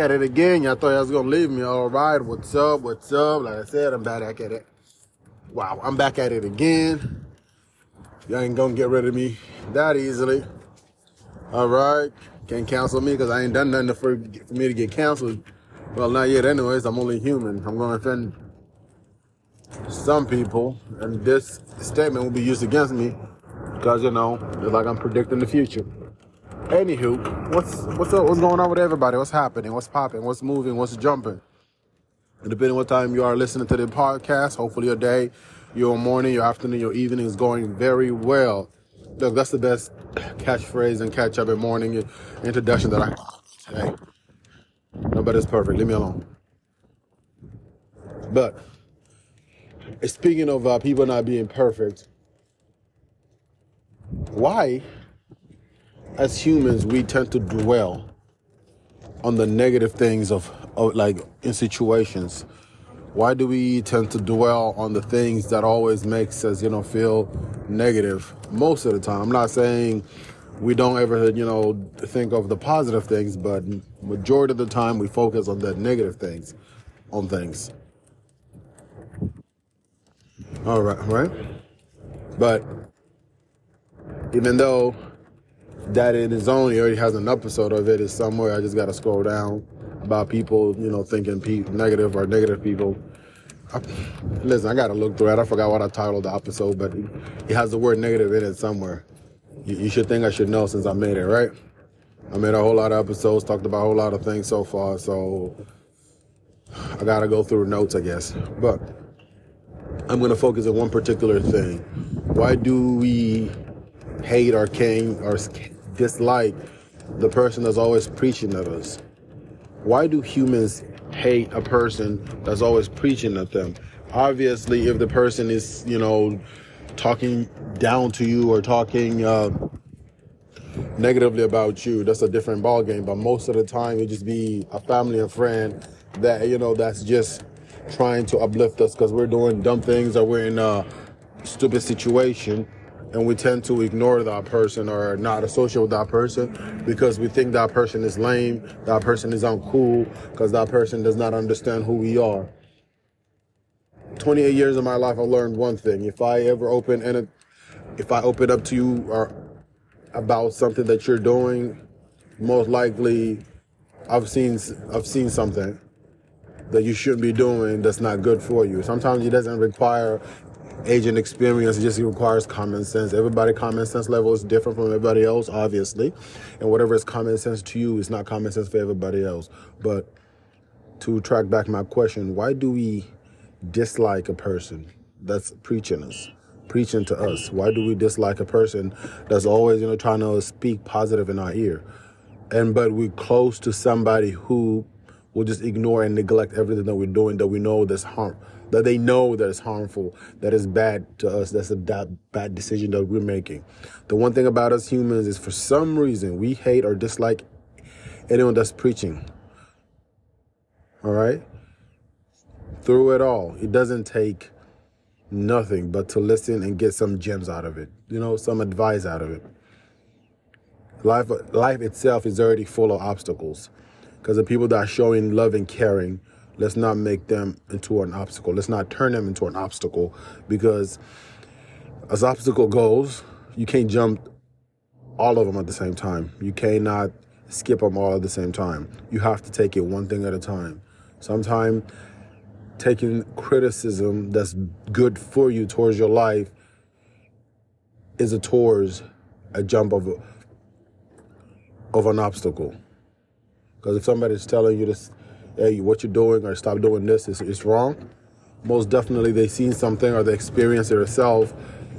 at it again. Y'all thought y'all was gonna leave me. All right, what's up? What's up? Like I said, I'm back at it. Wow, I'm back at it again. Y'all ain't gonna get rid of me that easily. All right, can't cancel me because I ain't done nothing for, for me to get canceled. Well, not yet. Anyways, I'm only human. I'm gonna offend some people, and this statement will be used against me because you know it's like I'm predicting the future. Anywho, what's what's up? What's going on with everybody? What's happening? What's popping? What's moving? What's jumping? And depending on what time you are listening to the podcast, hopefully your day, your morning, your afternoon, your evening is going very well. That's the best catchphrase and catch up in morning introduction that I today. Nobody's perfect. Leave me alone. But speaking of uh, people not being perfect, why as humans, we tend to dwell on the negative things of, of like in situations. Why do we tend to dwell on the things that always makes us, you know, feel negative most of the time? I'm not saying we don't ever, you know, think of the positive things, but majority of the time we focus on the negative things, on things. All right, right? But even though that in his own, he already has an episode of it. it. Is somewhere I just got to scroll down about people, you know, thinking pe- negative or negative people. I, listen, I got to look through it. I forgot what I titled the episode, but he has the word negative in it somewhere. You, you should think I should know since I made it, right? I made a whole lot of episodes, talked about a whole lot of things so far, so I got to go through notes, I guess. But I'm going to focus on one particular thing. Why do we hate or cane or dislike the person that's always preaching at us? Why do humans hate a person that's always preaching at them? Obviously, if the person is, you know, talking down to you or talking uh, negatively about you, that's a different ballgame. But most of the time, it just be a family and friend that you know that's just trying to uplift us because we're doing dumb things or we're in a stupid situation and we tend to ignore that person or not associate with that person because we think that person is lame, that person is uncool, because that person does not understand who we are. 28 years of my life, I learned one thing. If I ever open and if I open up to you or about something that you're doing, most likely I've seen I've seen something that you shouldn't be doing that's not good for you. Sometimes it doesn't require age and experience just requires common sense. Everybody common sense level is different from everybody else, obviously. And whatever is common sense to you is not common sense for everybody else. But to track back my question, why do we dislike a person that's preaching us? Preaching to us. Why do we dislike a person that's always, you know, trying to speak positive in our ear? And but we're close to somebody who will just ignore and neglect everything that we're doing that we know that's harm that they know that it's harmful, that is bad to us, that's a bad decision that we're making. The one thing about us humans is for some reason we hate or dislike anyone that's preaching. All right? Through it all, it doesn't take nothing but to listen and get some gems out of it, you know, some advice out of it. Life, life itself is already full of obstacles because the people that are showing love and caring Let's not make them into an obstacle. Let's not turn them into an obstacle because as obstacle goes, you can't jump all of them at the same time. You cannot skip them all at the same time. You have to take it one thing at a time. Sometimes taking criticism that's good for you towards your life is a towards a jump of a, of an obstacle. Because if somebody's telling you this hey, what you're doing or stop doing this is, is wrong. Most definitely they've seen something or they experienced it themselves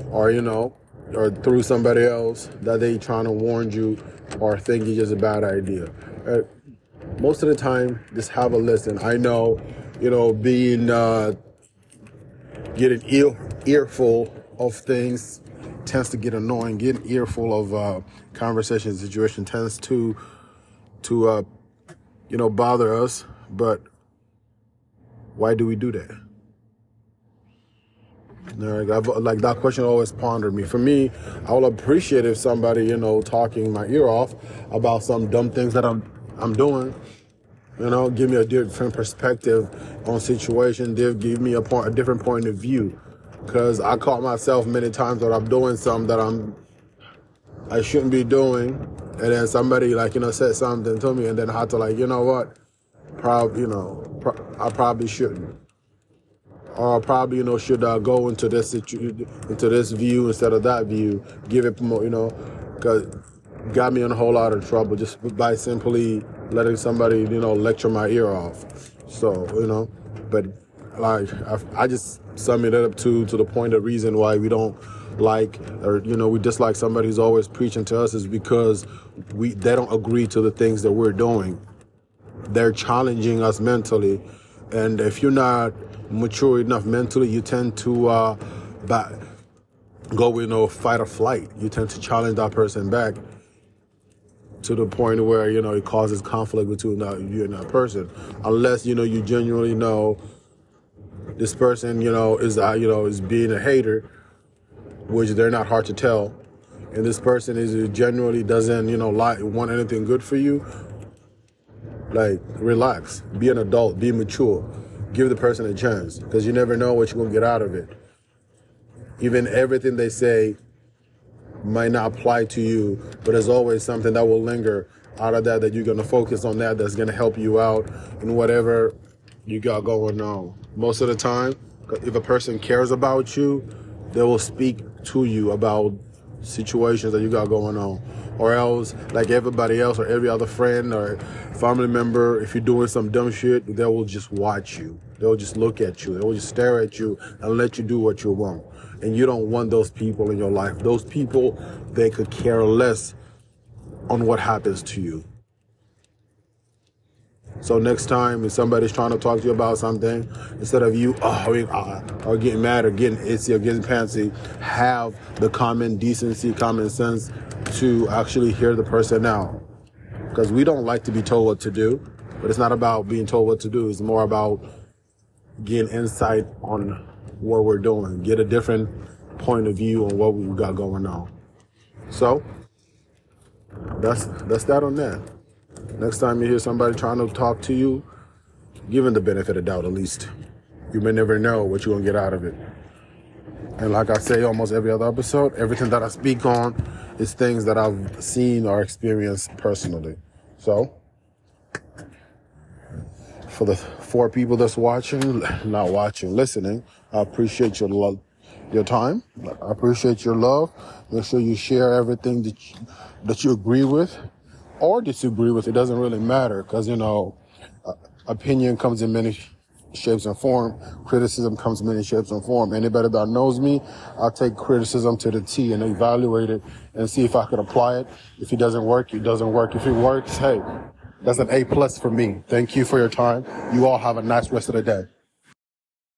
or, you know, or through somebody else that they trying to warn you or think it's just a bad idea. Uh, most of the time, just have a listen. I know, you know, being, uh, getting ear, earful of things tends to get annoying. Getting earful of uh, conversation situation tends to, to, uh, you know, bother us. But why do we do that? like that question always pondered me. For me, I will appreciate if somebody, you know, talking my ear off about some dumb things that I'm I'm doing, You know, give me a different perspective on situation. Give give me a point, a different point of view. Because I caught myself many times that I'm doing something that I'm I shouldn't be doing, and then somebody like you know said something to me, and then I had to like you know what, probably you know pro- I probably shouldn't, or probably you know should I go into this situ- into this view instead of that view, give it more you know, because got me in a whole lot of trouble just by simply letting somebody you know lecture my ear off. So you know, but like I, I just sum it up to to the point of reason why we don't like or you know we dislike somebody who's always preaching to us is because we they don't agree to the things that we're doing they're challenging us mentally. And if you're not mature enough mentally you tend to uh back, go you know fight or flight. You tend to challenge that person back to the point where you know it causes conflict between that, you and that person. Unless you know you genuinely know this person you know is uh, you know is being a hater which they're not hard to tell, and this person is generally doesn't, you know, like want anything good for you, like relax, be an adult, be mature, give the person a chance, because you never know what you're gonna get out of it. Even everything they say might not apply to you, but there's always something that will linger out of that that you're gonna focus on that that's gonna help you out in whatever you got going on. Most of the time, if a person cares about you, they will speak to you about situations that you got going on. Or else, like everybody else or every other friend or family member, if you're doing some dumb shit, they will just watch you. They'll just look at you. They will just stare at you and let you do what you want. And you don't want those people in your life. Those people, they could care less on what happens to you. So next time if somebody's trying to talk to you about something, instead of you oh, uh, or getting mad or getting itsy or getting pantsy, have the common decency, common sense to actually hear the person out. Because we don't like to be told what to do, but it's not about being told what to do. It's more about getting insight on what we're doing, get a different point of view on what we got going on. So that's that's that on that. Next time you hear somebody trying to talk to you, give them the benefit of doubt at least. You may never know what you're going to get out of it. And like I say almost every other episode, everything that I speak on is things that I've seen or experienced personally. So, for the four people that's watching, not watching, listening, I appreciate your love, your time. I appreciate your love. Make sure you share everything that you, that you agree with or disagree with, it doesn't really matter because, you know, uh, opinion comes in many shapes and form. Criticism comes in many shapes and form. Anybody that knows me, I'll take criticism to the T and evaluate it and see if I could apply it. If it doesn't work, it doesn't work. If it works, hey, that's an A plus for me. Thank you for your time. You all have a nice rest of the day.